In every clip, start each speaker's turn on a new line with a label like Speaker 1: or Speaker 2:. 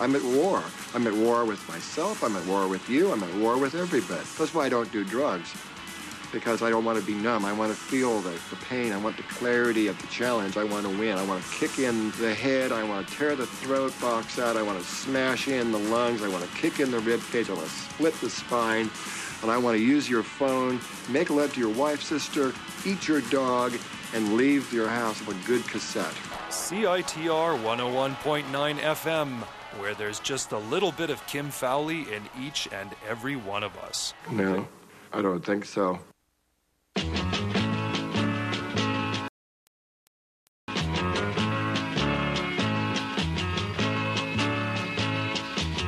Speaker 1: I'm at war. I'm at war with myself. I'm at war with you. I'm at war with everybody. That's why I don't do drugs. Because I don't want to be numb. I want to feel the, the pain. I want the clarity of the challenge. I want to win. I want to kick in the head. I want to tear the throat box out. I want to smash in the lungs. I want to kick in the rib cage. I want to split the spine. And I want to use your phone, make love to your wife, sister, eat your dog, and leave your house with a good cassette.
Speaker 2: CITR 101.9 FM, where there's just a little bit of Kim Fowley in each and every one of us.
Speaker 1: No, I don't think so.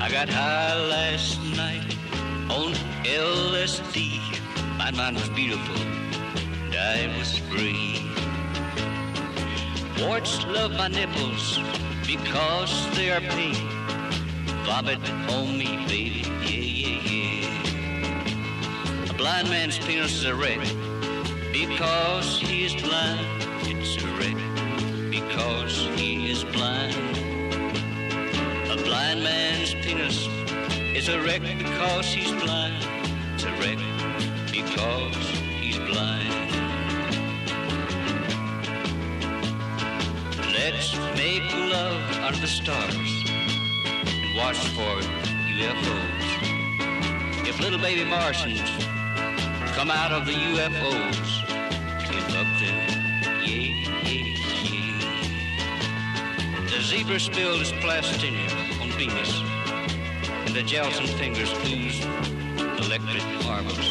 Speaker 3: I got high last night on LSD. My mind was beautiful, and I was free. Warts love my nipples because they are pink. Vomit on me, baby, yeah, yeah, yeah. A blind man's penis is a wreck because he is blind. It's a wreck because he is blind. A blind man's penis is a wreck because he's blind. It's a wreck because he's blind. Let's make love under the stars watch for UFOs. If little baby Martians come out of the UFOs, get up there, yeah, yeah, yeah. The zebra spilled his plastic on Venus, and the gelatin fingers ooze electric marbles.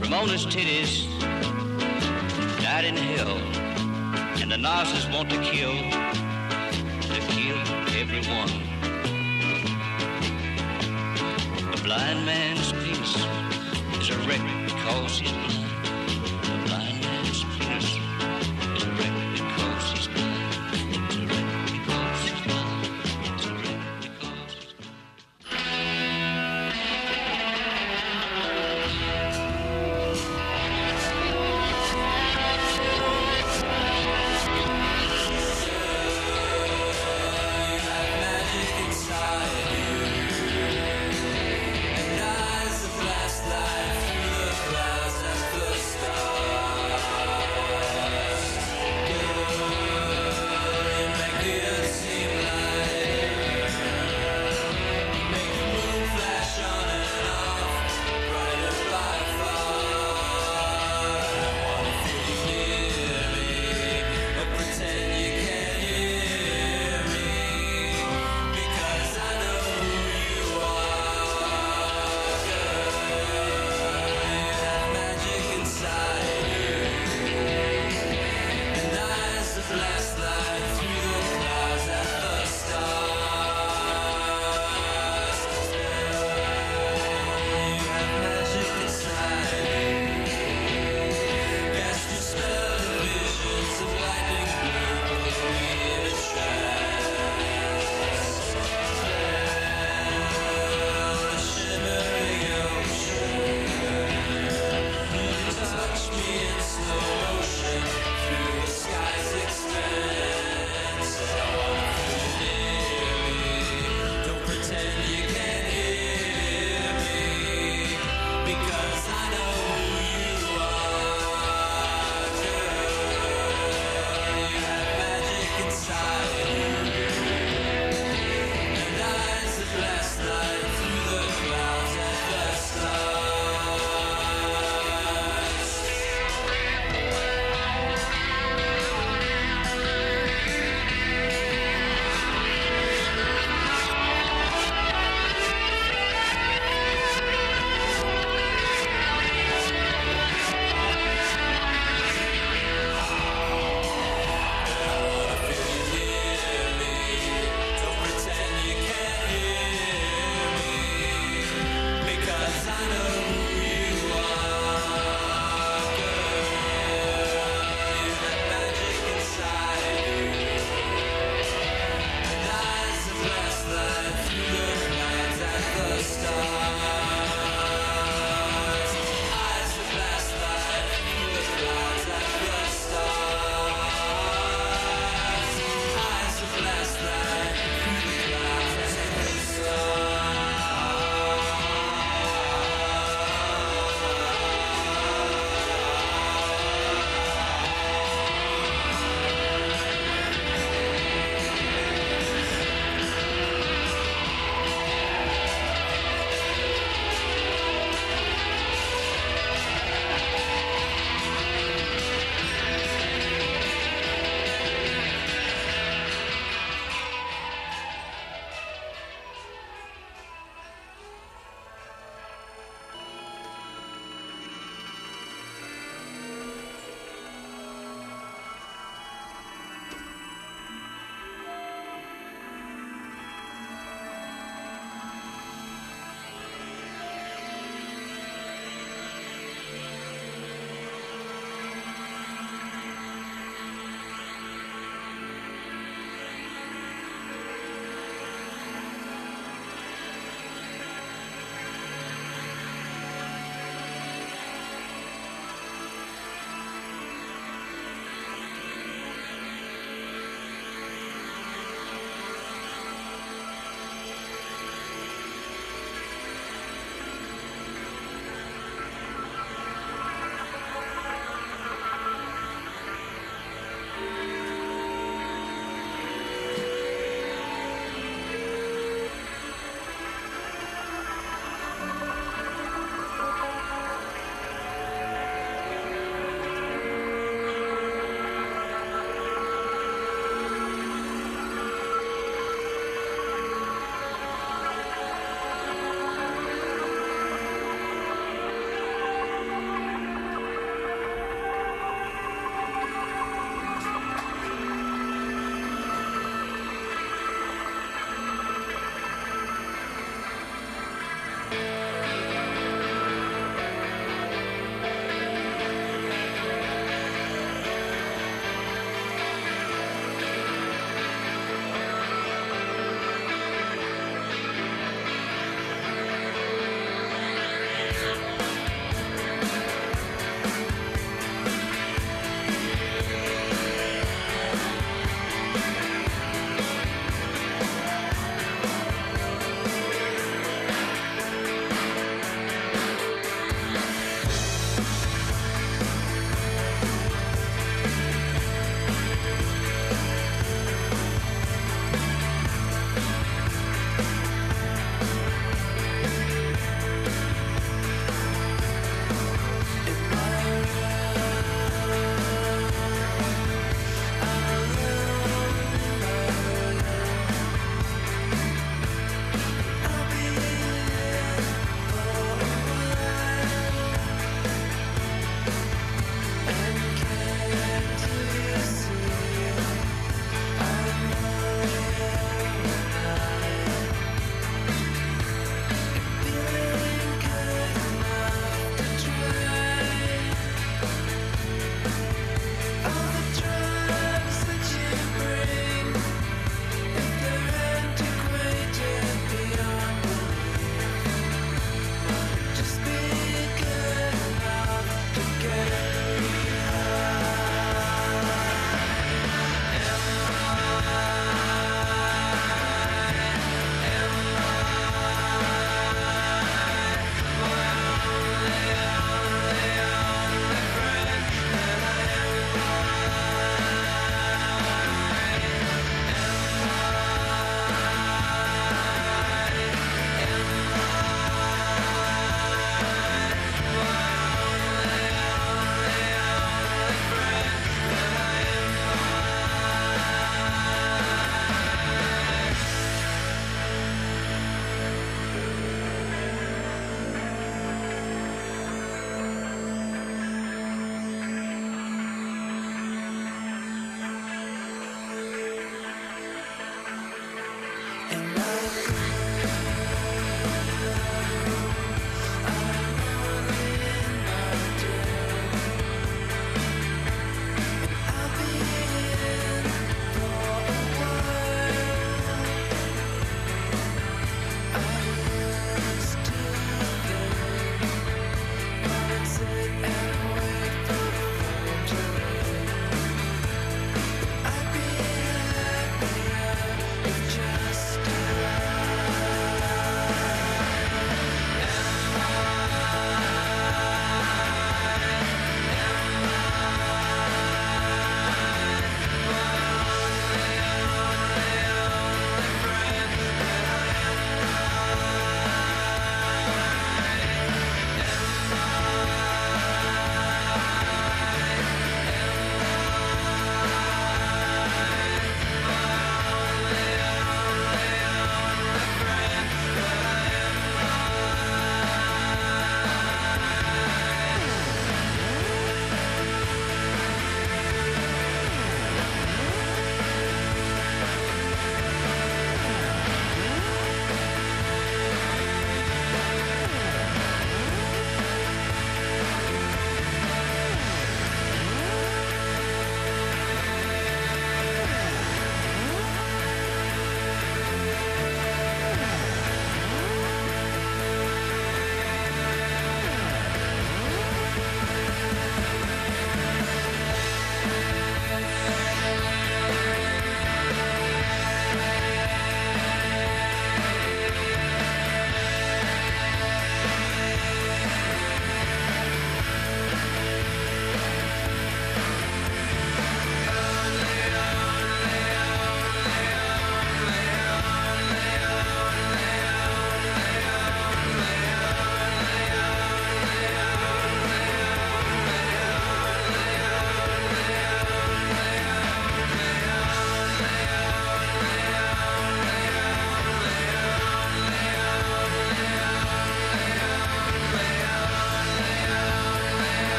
Speaker 3: Ramona's titties died in hell, and the Nazis want to kill everyone. A blind man's penis is a wreck because he's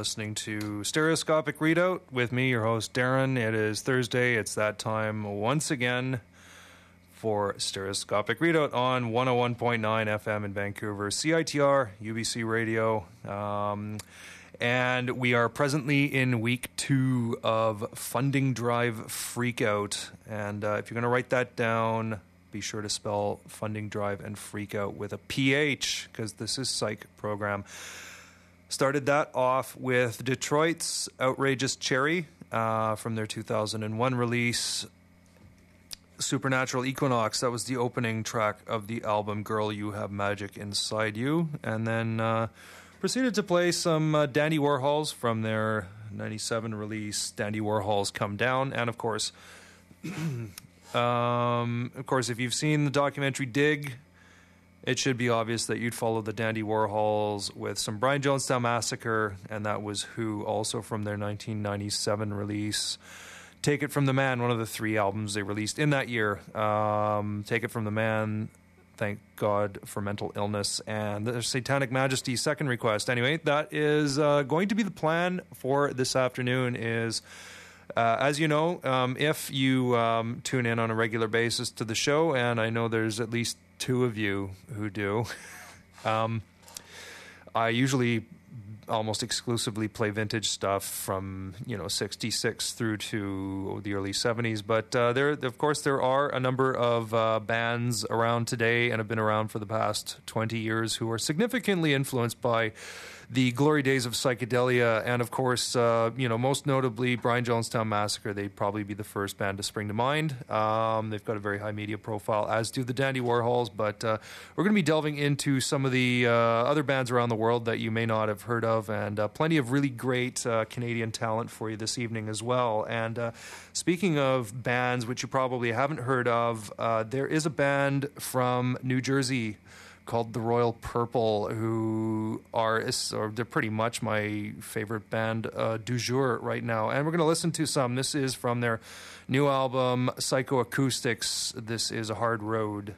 Speaker 2: listening to Stereoscopic Readout with me, your host Darren. It is Thursday. It's that time once again for Stereoscopic Readout on 101.9 FM in Vancouver, CITR, UBC Radio. Um, and we are presently in week two of Funding Drive Freakout. And uh, if you're going to write that down, be sure to spell Funding Drive and Freakout with a PH because this is psych program. Started that off with Detroit's Outrageous Cherry uh, from their 2001 release. Supernatural Equinox, that was the opening track of the album Girl You Have Magic Inside You. And then uh, proceeded to play some uh, Dandy Warhols from their 97 release, Dandy Warhols Come Down. And of course, um, of course, if you've seen the documentary Dig, it should be obvious that you'd follow the Dandy Warhols with some Brian Jonestown Massacre, and that was Who, also from their 1997 release. Take It From the Man, one of the three albums they released in that year. Um, Take It From the Man, Thank God for Mental Illness, and the Satanic Majesty Second Request. Anyway, that is uh, going to be the plan for this afternoon is... Uh, as you know, um, if you um, tune in on a regular basis to the show, and I know there's at least two of you who do, um, I usually almost exclusively play vintage stuff from you know 66 through to the early 70s but uh, there of course there are a number of uh, bands around today and have been around for the past 20 years who are significantly influenced by the glory days of psychedelia, and of course, uh, you know, most notably Brian Jonestown Massacre. They'd probably be the first band to spring to mind. Um, they've got a very high media profile, as do the Dandy Warhols. But uh, we're going to be delving into some of the uh, other bands around the world that you may not have heard of, and uh, plenty of really great uh, Canadian talent for you this evening as well. And uh, speaking of bands which you probably haven't heard of, there is a band from New Jersey called the Royal Purple, who are or they're pretty much my favorite band uh, du jour right now. And we're going to listen to some. This is from their new album, Psychoacoustics. This is a hard road.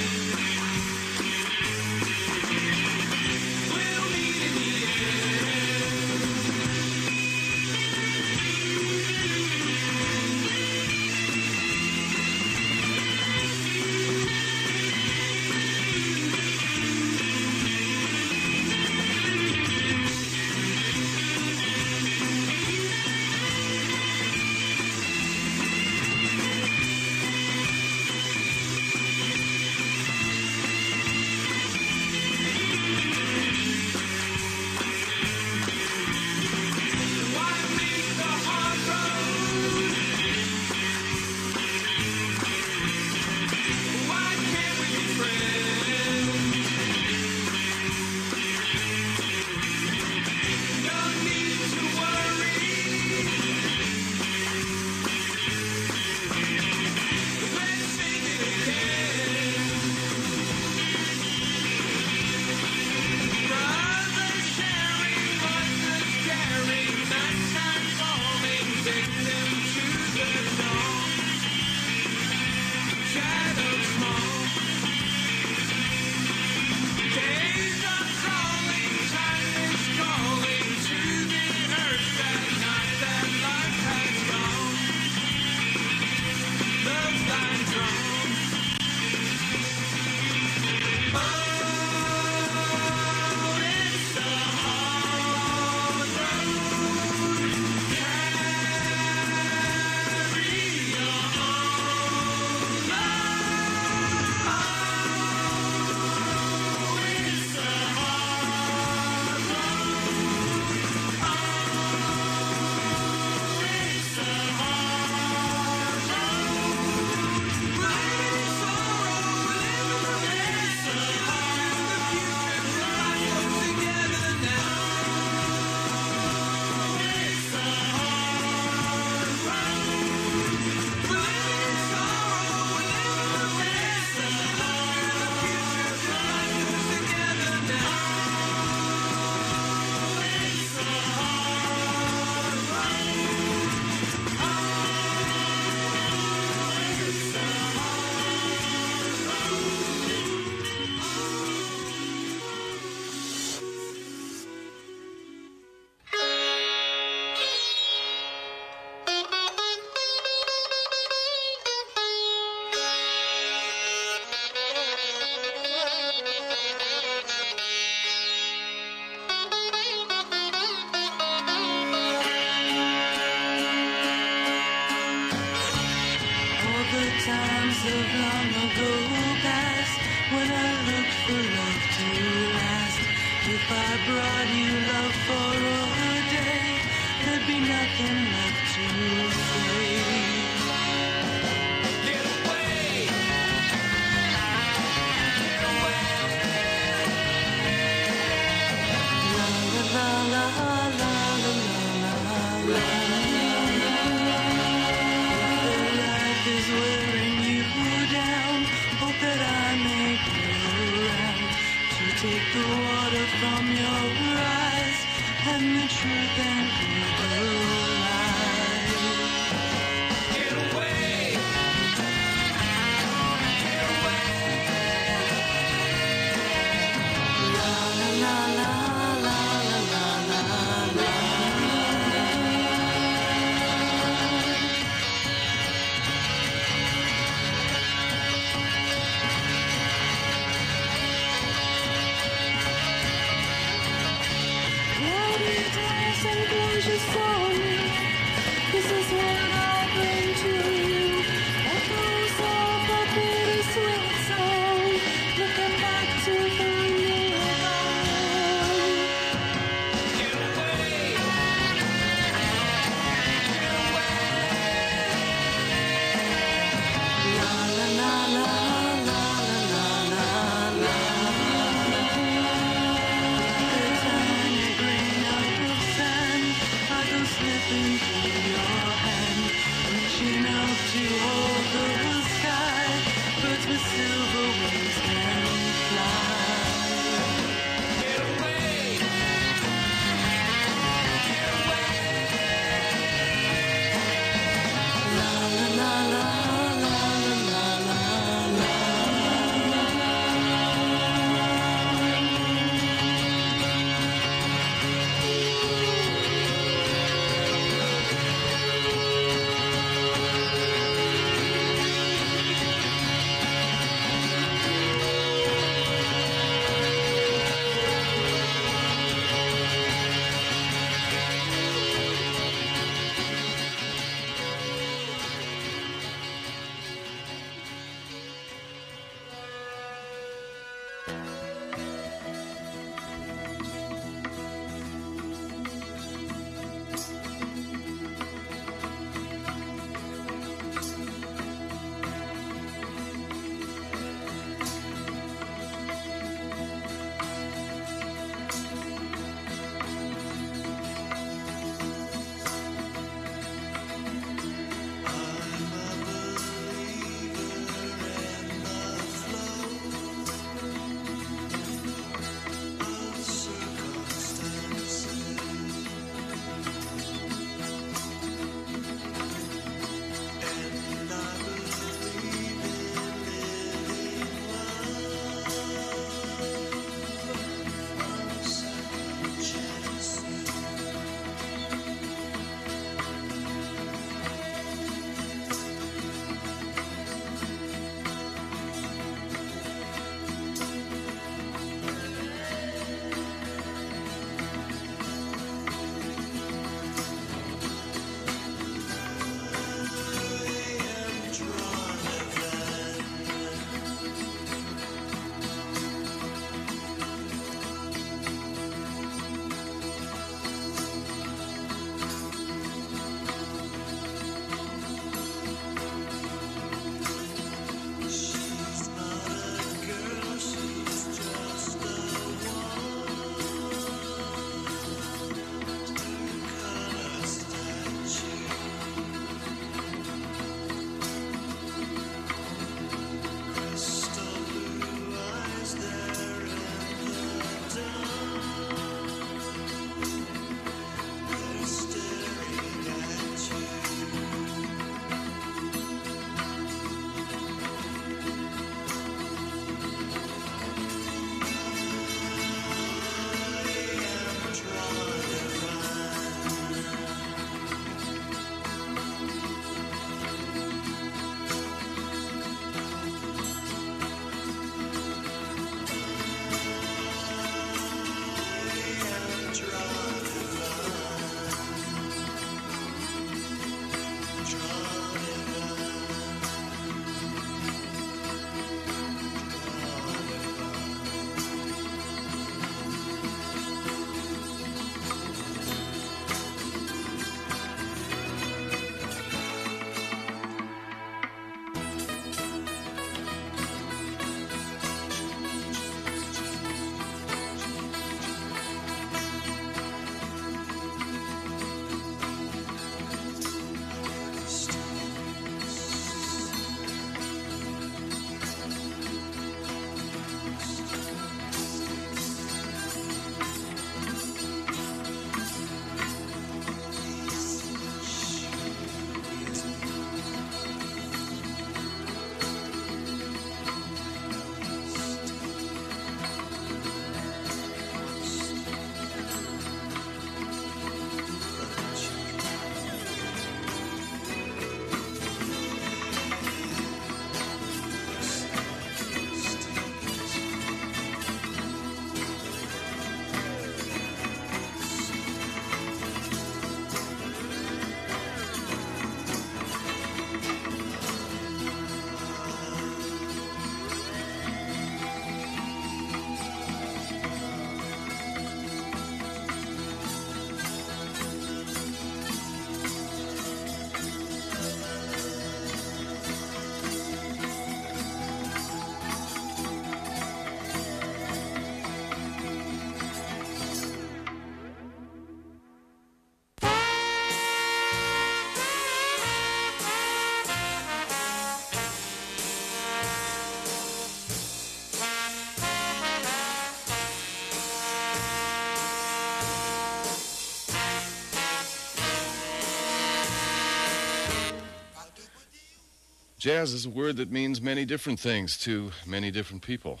Speaker 4: Jazz is a word that means many different things to many different people.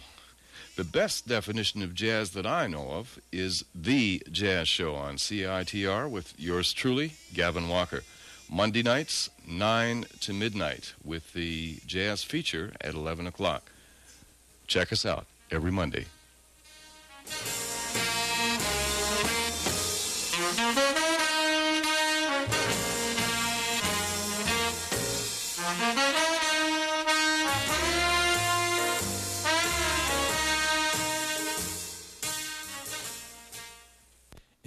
Speaker 4: The best definition of jazz that I know of is The Jazz Show on CITR with yours truly, Gavin Walker. Monday nights, 9 to midnight, with the jazz feature at 11 o'clock. Check us out every Monday.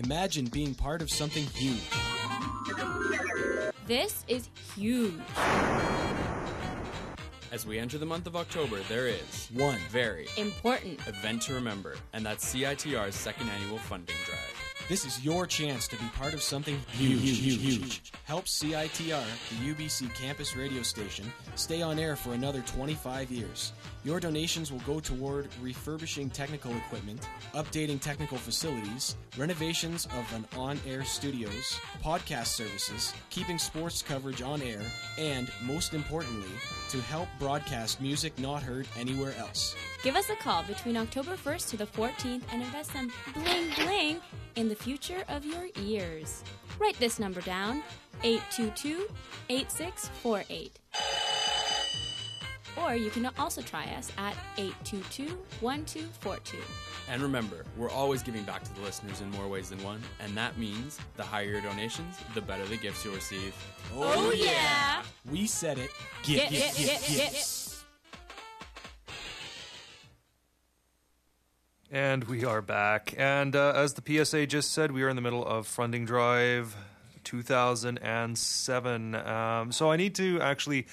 Speaker 5: Imagine being part of something huge.
Speaker 6: This is huge.
Speaker 7: As we enter the month of October, there is
Speaker 5: One.
Speaker 7: very
Speaker 6: Important.
Speaker 7: event to remember, and that's CITR's second annual funding drive.
Speaker 5: This is your chance to be part of something huge. huge, huge. huge. Help CITR, the UBC campus radio station, stay on air for another 25 years. Your donations will go toward refurbishing technical equipment, updating technical facilities, renovations of an on-air studios, podcast services, keeping sports coverage on air, and most importantly, to help broadcast music not heard anywhere else.
Speaker 6: Give us a call between October 1st to the 14th and invest some bling bling in the future of your ears. Write this number down 822 8648. Or you can also try us at 822 1242.
Speaker 7: And remember, we're always giving back to the listeners in more ways than one, and that means the higher your donations, the better the gifts you'll receive.
Speaker 6: Oh, yeah!
Speaker 5: Oh, we said it.
Speaker 6: Get, get, get, get,
Speaker 2: And we are back. And uh, as the PSA just said, we are in the middle of Funding Drive 2007. Um, so I need to actually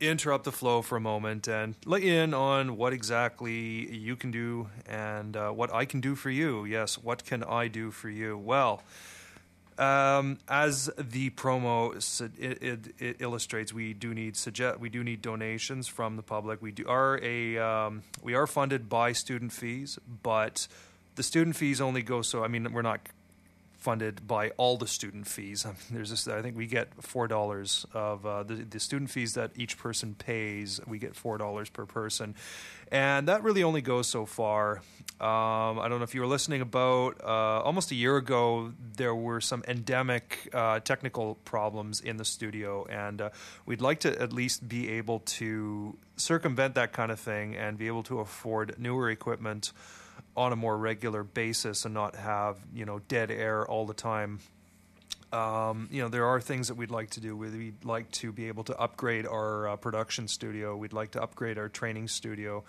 Speaker 2: interrupt the flow for a moment and let you in on what exactly you can do and uh, what I can do for you. Yes, what can I do for you? Well, um, as the promo it, it, it illustrates, we do need suggest we do need donations from the public. We do are a um, we are funded by student fees, but the student fees only go so. I mean, we're not funded by all the student fees. I mean, there's this. I think we get four dollars of uh, the the student fees that each person pays. We get four dollars per person, and that really only goes so far. Um, I don't know if you were listening about uh, almost a year ago. There were some endemic uh, technical problems in the studio, and uh, we'd like to at least be able to circumvent that kind of thing and be able to afford newer equipment on a more regular basis and not have you know dead air all the time. Um, you know there are things that we'd like to do. We'd like to be able to upgrade our uh, production studio. We'd like to upgrade our training studio.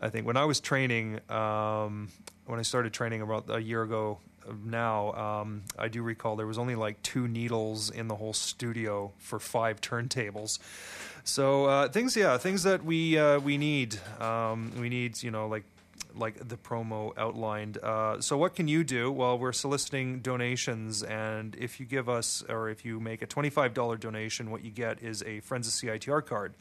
Speaker 2: I think when I was training, um, when I started training about a year ago now, um, I do recall there was only like two needles in the whole studio for five turntables. So uh, things, yeah, things that we uh, we need. Um, we need, you know, like like the promo outlined. Uh, so what can you do? Well, we're soliciting donations, and if you give us or if you make a twenty-five dollar donation, what you get is a Friends of CITR card.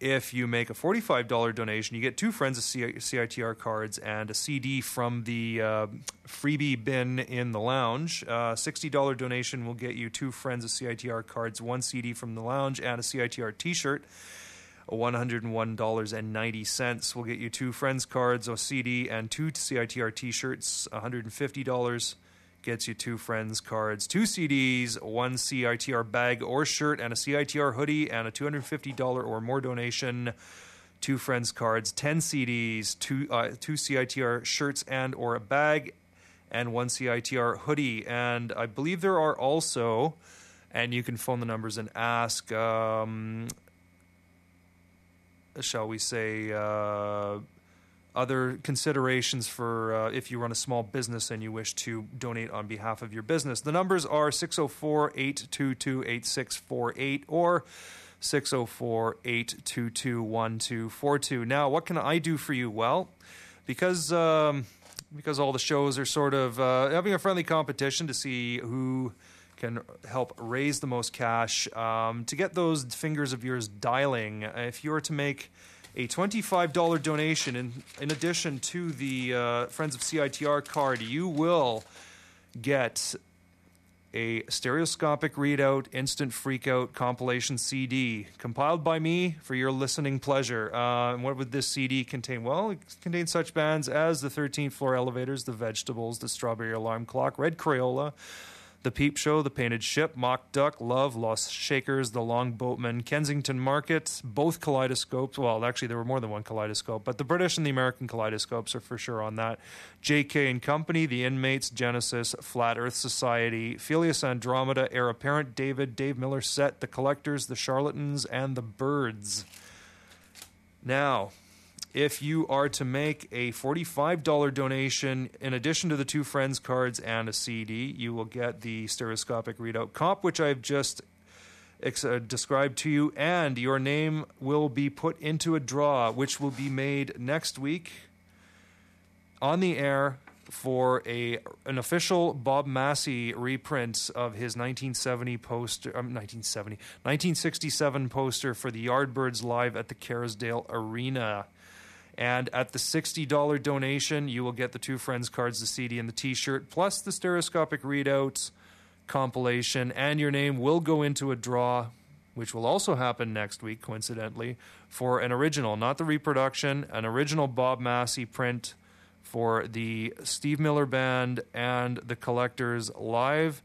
Speaker 2: If you make a forty-five dollar donation, you get two Friends of CITR cards and a CD from the uh, freebie bin in the lounge. Uh, Sixty dollar donation will get you two Friends of CITR cards, one CD from the lounge, and a CITR T-shirt. $101.90 will get you two friends cards, a CD, and two CITR t shirts. $150 gets you two friends cards, two CDs, one CITR bag or shirt, and a CITR hoodie, and a $250 or more donation. Two friends cards, 10 CDs, two, uh, two CITR shirts and or a bag, and one CITR hoodie. And I believe there are also, and you can phone the numbers and ask, um, shall we say, uh, other considerations for uh, if you run a small business and you wish to donate on behalf of your business. The numbers are 604 822 8648 or 604 822 1242. Now, what can I do for you? Well, because. Um, because all the shows are sort of uh, having a friendly competition to see who can help raise the most cash um, to get those fingers of yours dialing. If you were to make a $25 donation in, in addition to the uh, Friends of CITR card, you will get a stereoscopic readout instant freakout compilation CD compiled by me for your listening pleasure. Uh, and what would this CD contain? Well, it contains such bands as the 13th Floor Elevators, the Vegetables, the Strawberry Alarm Clock, Red Crayola, the Peep Show, The Painted Ship, Mock Duck, Love, Lost Shakers, The Long Boatman, Kensington Market, both kaleidoscopes. Well, actually, there were more than one kaleidoscope, but the British and the American kaleidoscopes are for sure on that. JK and Company, The Inmates, Genesis, Flat Earth Society, Filius Andromeda, Heir Apparent, David, Dave Miller Set, The Collectors, The Charlatans, and The Birds. Now, if you are to make a $45 donation in addition to the two friends cards and a CD, you will get the stereoscopic readout comp, which I've just ex- uh, described to you, and your name will be put into a draw, which will be made next week on the air for a an official Bob Masse reprint of his 1970 poster, um, 1970, 1967 poster for the Yardbirds live at the Kerrisdale Arena. And at the $60 donation, you will get the two friends cards, the CD, and the t shirt, plus the stereoscopic readout compilation. And your name will go into a draw, which will also happen next week, coincidentally, for an original, not the reproduction, an original Bob Masse print for the Steve Miller Band and the Collectors live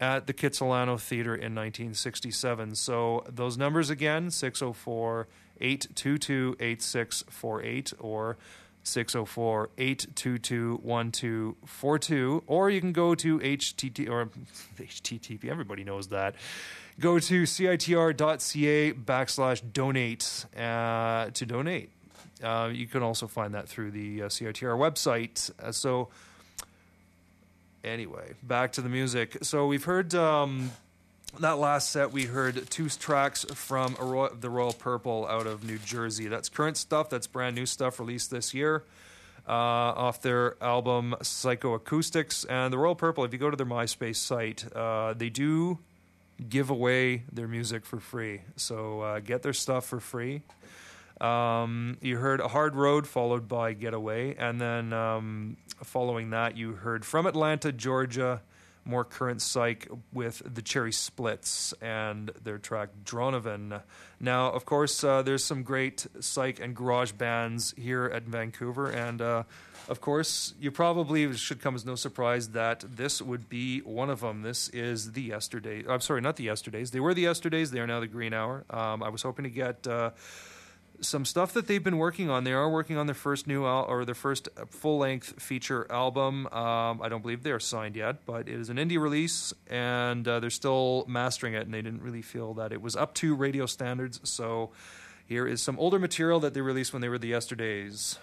Speaker 2: at the Kitsilano Theater in 1967. So those numbers again 604 822 8648 or 604 822 1242. Or you can go to HTT or HTTP, everybody knows that. Go to citr.ca backslash donate uh, to donate. Uh, you can also find that through the uh, CITR website. Uh, so, anyway, back to the music. So, we've heard um, that last set, we heard two tracks from the Royal Purple out of New Jersey. That's current stuff, that's brand new stuff released this year. Uh, off their album Psychoacoustics. And the Royal Purple, if you go to their MySpace site, uh, they do give away their music for free. So uh, get their stuff for free. Um, you heard A Hard Road followed by Getaway. And then um, following that, you heard From Atlanta, Georgia, more current psych with the Cherry Splits and their track Dronovan. Now, of course, uh, there's some great psych and garage bands here at Vancouver. And uh, of course, you probably should come as no surprise that this would be one of them. This is the Yesterdays. I'm sorry, not the Yesterdays. They were the Yesterdays. They are now the Green Hour. Um, I was hoping to get. Uh, some stuff that they've been working on. They are working on their first new al- or their first full length feature album. Um, I don't believe they're signed yet, but it is an indie release, and uh, they're still mastering it. And they didn't really feel that it was up to radio standards. So here is some older material that they released when they were the Yesterdays.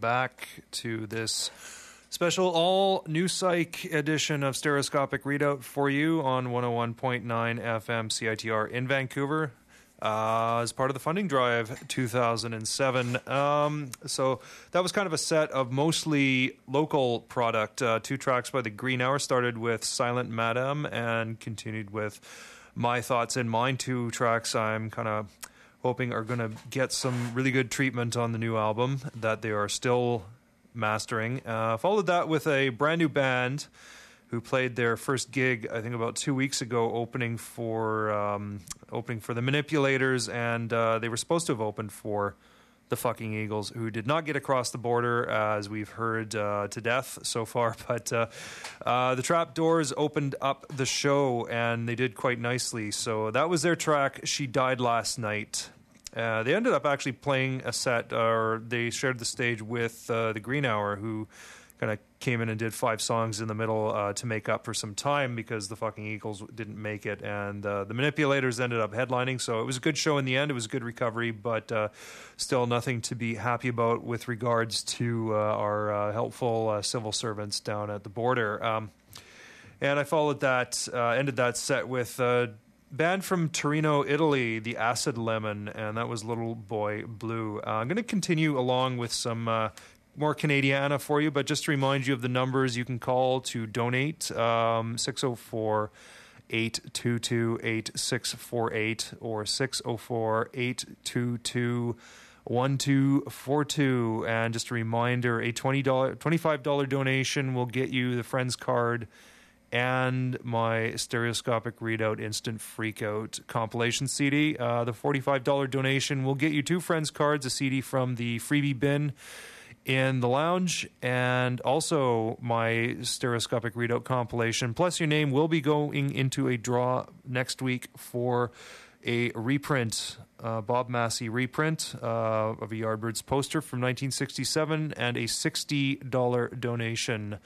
Speaker 2: Back to this special all new psych edition of Stereoscopic Readout for you on 101.9 FM CITR in Vancouver. Uh, as part of the funding drive 2007. Um, so that was kind of a set of mostly local product. Uh, two tracks by the Green Hour started with Silent Madam and continued with My Thoughts in Mind. Two tracks I'm kind of hoping are going to get some really good treatment on the new album that they are still mastering. Uh, followed that with a brand new band who played their first gig, I think about two weeks ago, opening for um, opening for the Manipulators, and uh, they were supposed to have opened for the fucking Eagles, who did not get across the border, as we've heard uh, to death so far. But uh, uh, the Trap Doors opened up the show, and they did quite nicely. So that was their track. She died last night. Uh, they ended up actually playing a set, or they shared the stage with uh, the Green Hour, who kind of came in and did five songs in the middle uh, to make up for some time because the fucking Eagles didn't make it, and uh, the Manipulators ended up headlining. So it was a good show in the end. It was a good recovery, but uh, still nothing to be happy about with regards to uh, our uh, helpful uh, civil servants down at the border. Um, and I followed that, ended that set with a band from Torino, Italy, the Acid Lemon, and that was Little Boy Blue. I'm going to continue along with some more Canadiana for you, but just to remind you of the numbers you can call to donate um, 604 822 8648 or 604 822 1242. And just a reminder a $20, $25 donation will get you the Friends card and my stereoscopic readout instant freakout compilation CD. Uh, the $45 donation will get you two Friends cards, a CD from the freebie bin in the lounge, and also my stereoscopic readout compilation. Plus, your name will be going into a draw next week for a reprint, uh, Bob Masse reprint uh, of a Yardbirds poster from 1967, and a $60 donation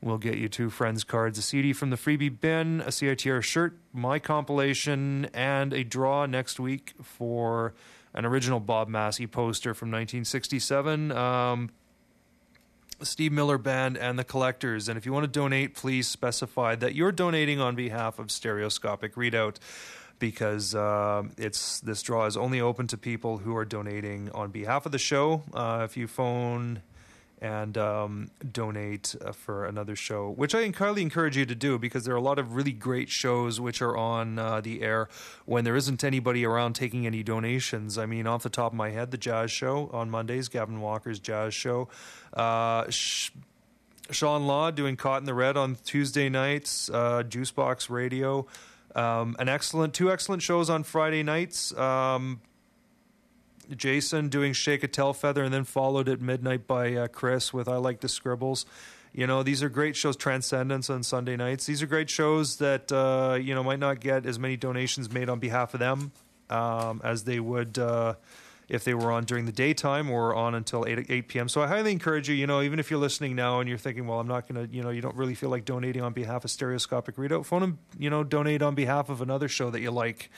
Speaker 2: will get you two friends cards, a CD from the freebie bin, a CITR shirt, my compilation, and a draw next week for an original Bob Masse poster from 1967. Um, Steve Miller Band and the Collectors. And if you want to donate, please specify that you're donating on behalf of Stereoscopic Readout because uh, it's this draw is only open to people who are donating on behalf of the show. Uh, if you phone and um, donate uh, for another show, which I highly encourage you to do because there are a lot of really great shows which are on uh, the air when there isn't anybody around taking any donations. I mean, off the top of my head, the Jazz Show on Mondays, Gavin Walker's Jazz Show. Uh, Sh- Sean Law doing Caught in the Red on Tuesday nights, uh, Juicebox Radio. Um, an excellent, two excellent shows on Friday nights. Um, Jason doing Shake a Tail Feather, and then followed at midnight by uh, Chris with I Like the Scribbles. You know, these are great shows. Transcendence on Sunday nights. These are great shows that uh, you know might not get as many donations made on behalf of them um, as they would uh, if they were on during the daytime or on until 8, 8 p.m. So I highly encourage you, you know, even if you're listening now and you're thinking, well, I'm not going to, you know, you don't really feel like donating on behalf of Stereoscopic Readout, phone them, you know, donate on behalf of another show that you like.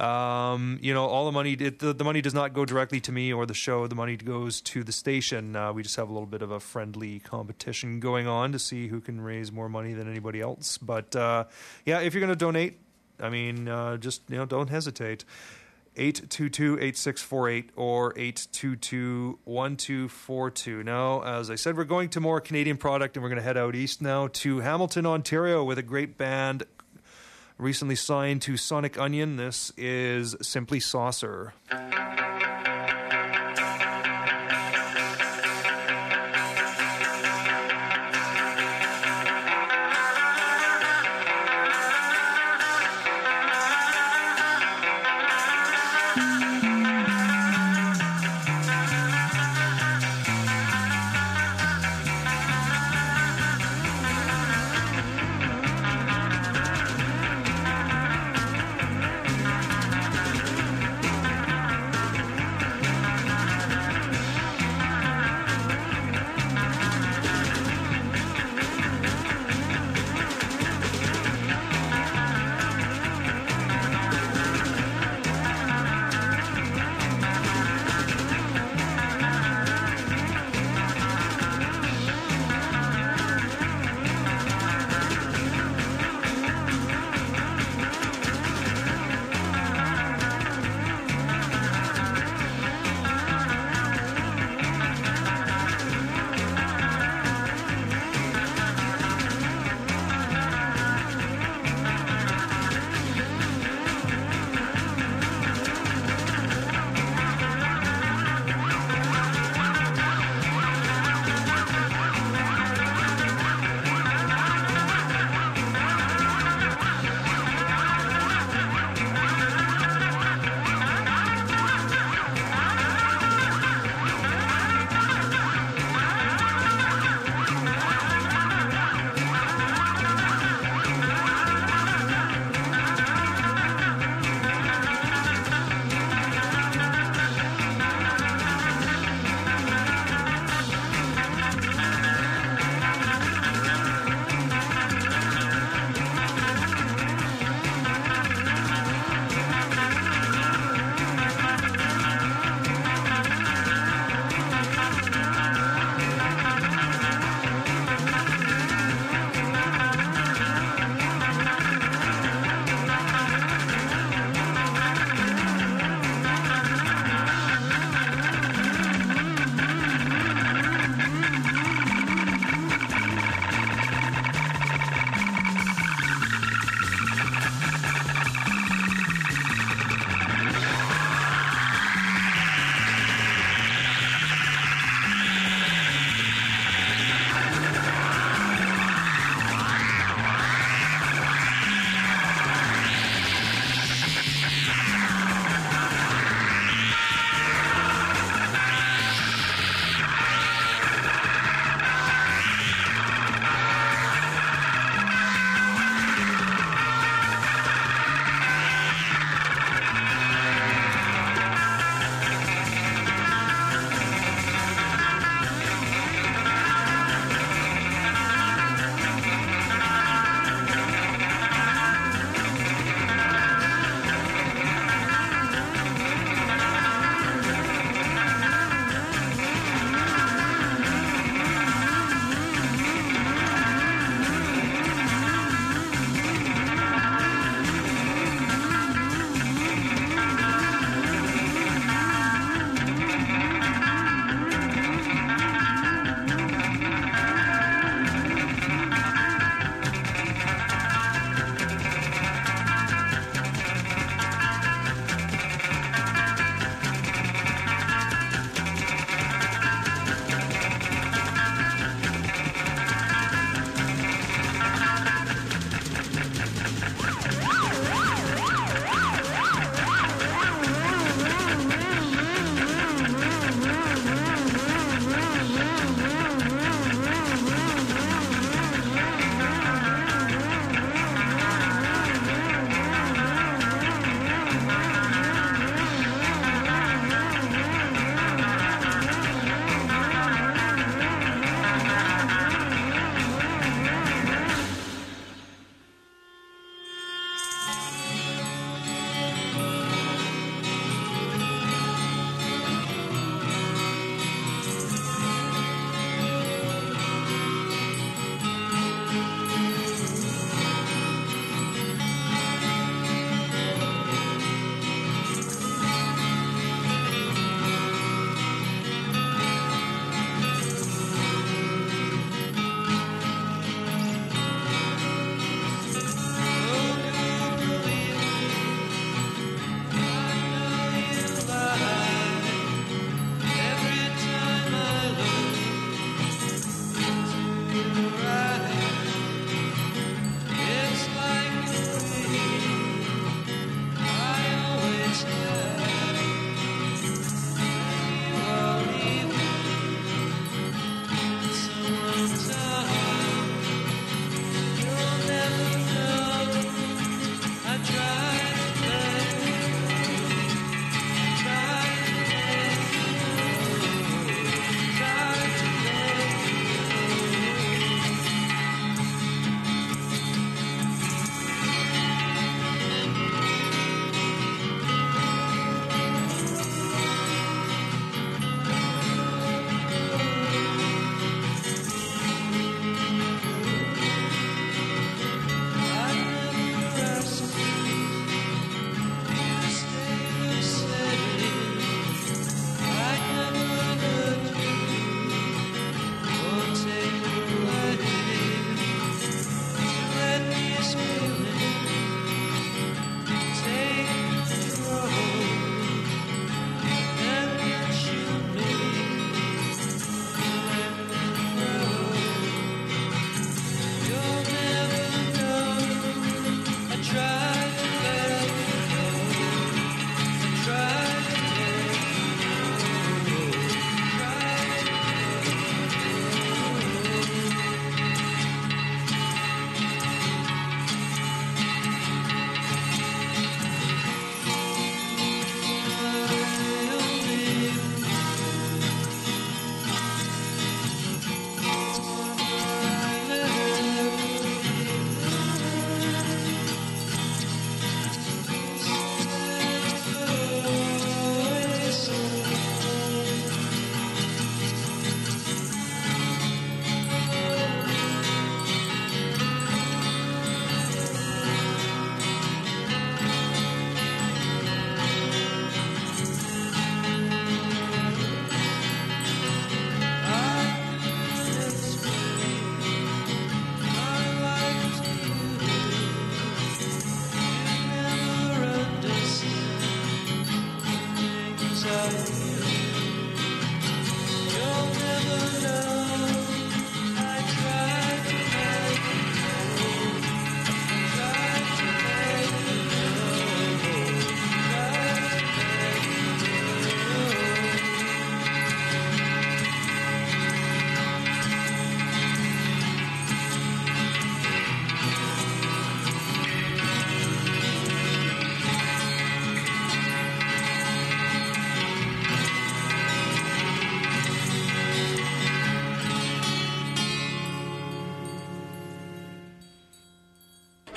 Speaker 2: Um, you know, all the money, it, the, the money does not go directly to me or the show. The money goes to the station. Uh, we just have a little bit of a friendly competition going on to see who can raise more money than anybody else. But uh, yeah, if you're going to donate, I mean, uh, just, you know, don't hesitate. 822-8648 or 822-1242. Now, as I said, we're going to more Canadian product and we're going to head out east now to Hamilton, Ontario with a great band recently signed to Sonic Unyon. This is Simply Saucer.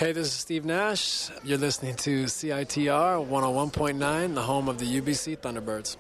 Speaker 8: Hey, this is Steve Nash. You're listening to CITR 101.9, the home of the UBC Thunderbirds.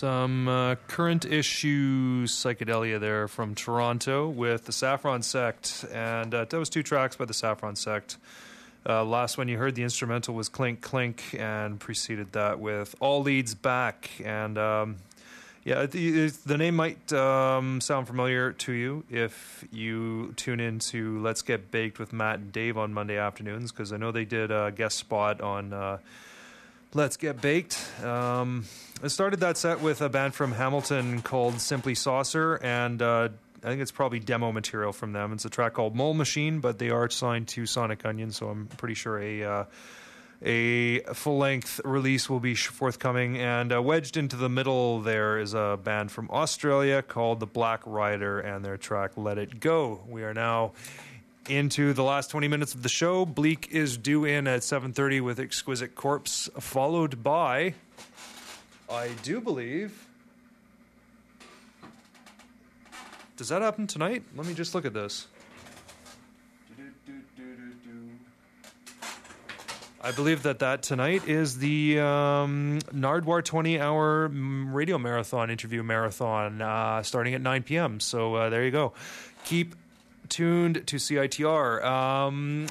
Speaker 2: Some uh, current issue psychedelia there from Toronto with the Saffron Sect, and uh, that was two tracks by the Saffron Sect. Uh, last one you heard the instrumental was Clink Clink, and preceded that with All Leads Back. And um, yeah, the, the name might um, sound familiar to you if you tune in to Let's Get Baked with Matt and Dave on Monday afternoons, because I know they did a guest spot on uh, Let's Get Baked. Um, I started that set with a band from Hamilton called Simply Saucer, and uh, I think it's probably demo material from them. It's a track called Mole Machine, but they are signed to Sonic Unyon, so I'm pretty sure a. Uh, a full length release will be forthcoming. And uh, wedged into the middle there is a band from Australia called the Black Rider and their track Let It Go. We are now into the last 20 minutes of the show. Bleak is due in at 7:30 with Exquisite Corpse followed by I do believe Does that happen tonight? Let me just look at this. I believe that that tonight is the um, Nardwuar 20 hour mm, radio marathon interview marathon uh, starting at 9 p.m. So uh, there you go. Keep tuned to CITR. Um,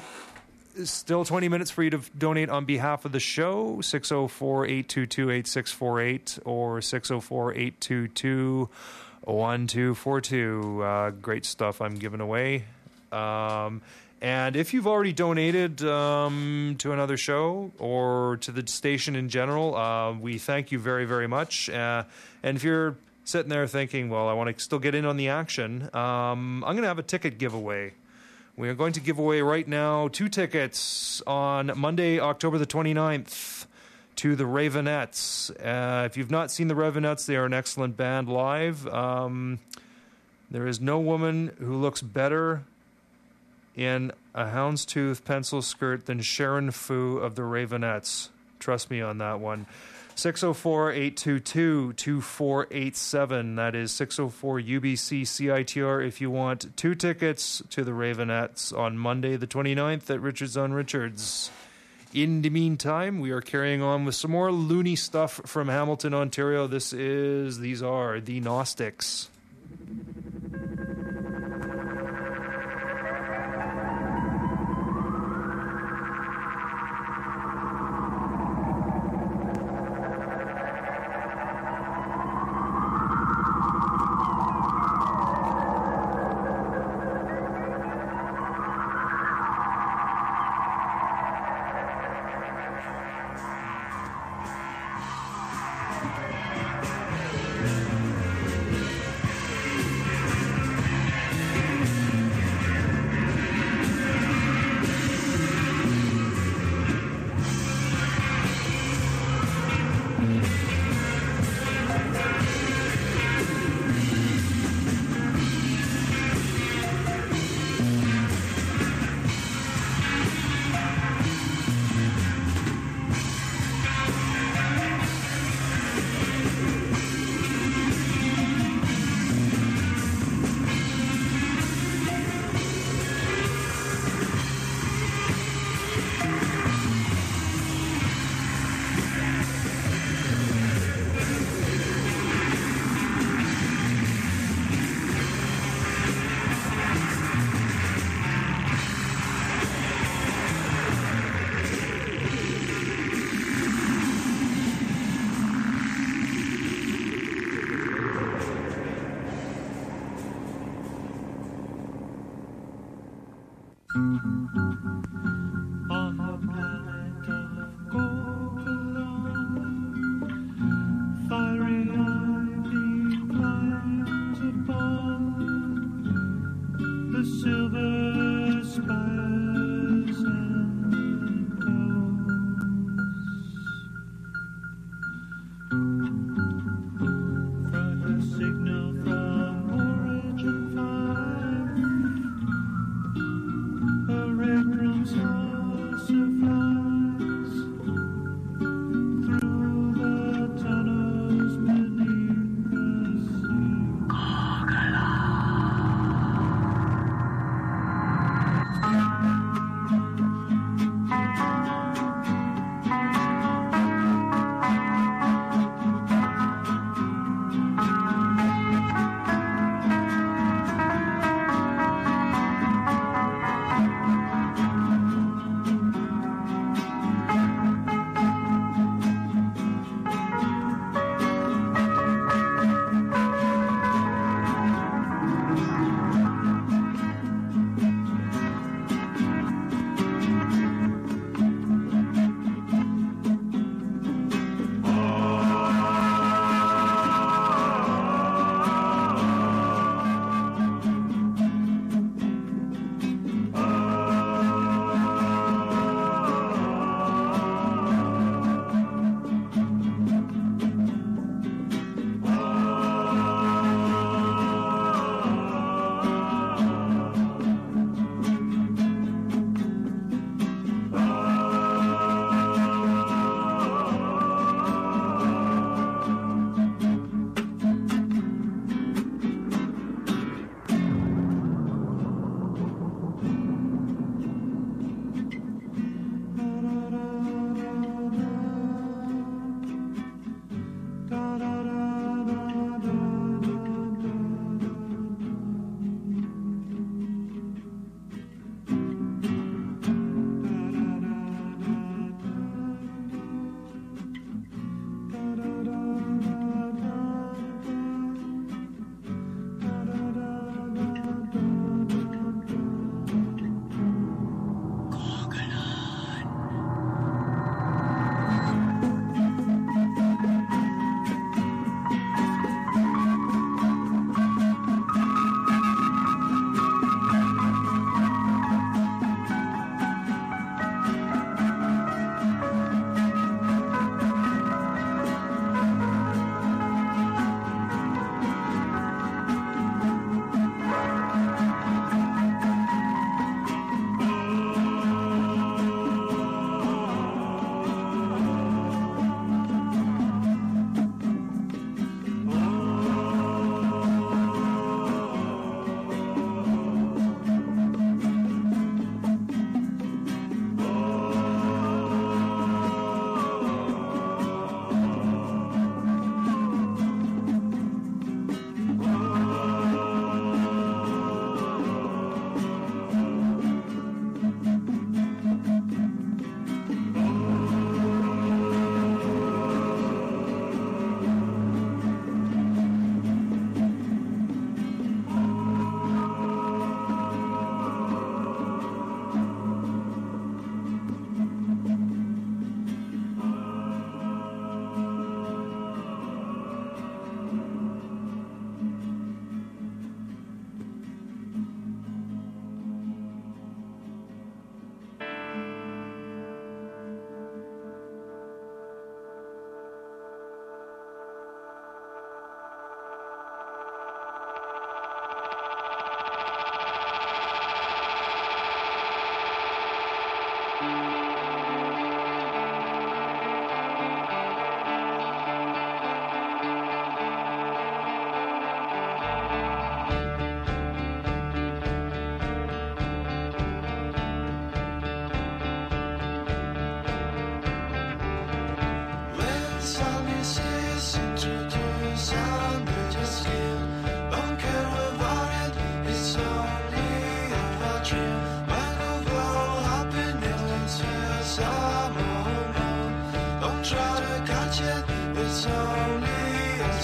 Speaker 2: still 20 minutes for you to donate on behalf of the show 604 822 8648 or 604 822 1242. Uh, Great stuff I'm giving away. Um, and if you've already donated um, to another show or to the station in general, uh, we thank you very, very much. Uh, and if you're sitting there thinking, well, I want to still get in on the action, um, I'm going to have a ticket giveaway. We are going to give away right now two tickets on Monday, October the 29th to the Raveonettes. Uh, if you've not seen the Raveonettes, they are an excellent band live. Um, there is no woman who looks better in a houndstooth pencil skirt than Sharon Foo of the Raveonettes. Trust me on that one. 604 822 2487. That is 604 UBC CITR if you want two tickets to the Raveonettes on Monday, the 29th at Richards on Richards. In the meantime, we are carrying on with some more loony stuff from Hamilton, Ontario. This is, these are the Gnostics.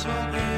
Speaker 2: so.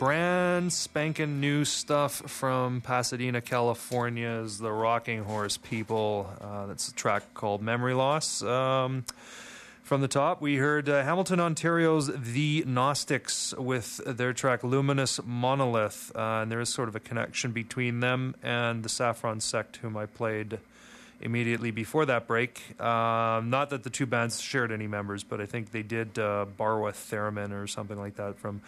Speaker 2: Brand spanking new stuff from Pasadena, California's The Rocking Horse People. Uh, that's a track called Memory Loss. Um, from the top, we heard uh, Hamilton, Ontario's The Gnostics with their track Luminous Monolith. Uh, and there is sort of a connection between them and the Saffron Sect, whom I played immediately before that break. Um, not that the two bands shared any members, but I think they did uh, borrow a theremin or something like that from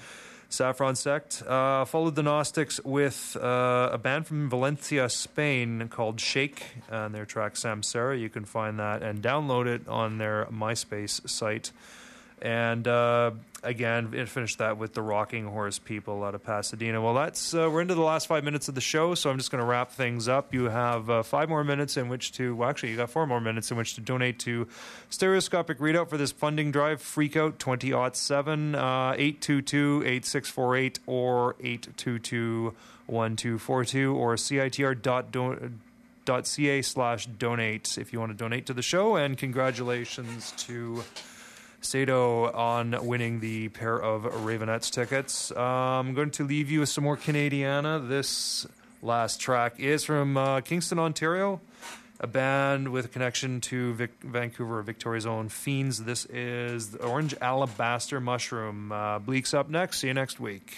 Speaker 2: Saffron Sect. Uh, followed the Gnostics with uh, a band from Valencia, Spain called Shake and their track Samsara. You can find that and download it on their MySpace site. And uh, again, it finished that with the Rocking Horse people out of Pasadena. Well, that's uh, we're into the last five minutes of the show, so I'm just going to wrap things up. You have uh, five more minutes in which to, well, actually, you got four more minutes in which to donate to Stereoscopic Readout for this funding drive. Freakout 20 aught 7 uh, 822 8648 or 822 1242 or CITR ca slash donate if you want to donate to the show and congratulations to Sato on winning the pair of Raveonettes tickets. Uh, I'm going to leave you with some more Canadiana. This last track is from uh, Kingston, Ontario, a band with a connection to Vic- Vancouver, Victoria's own Fiends. This is the Orange Alabaster Mushroom. Uh, Bleak's up next. See you next week.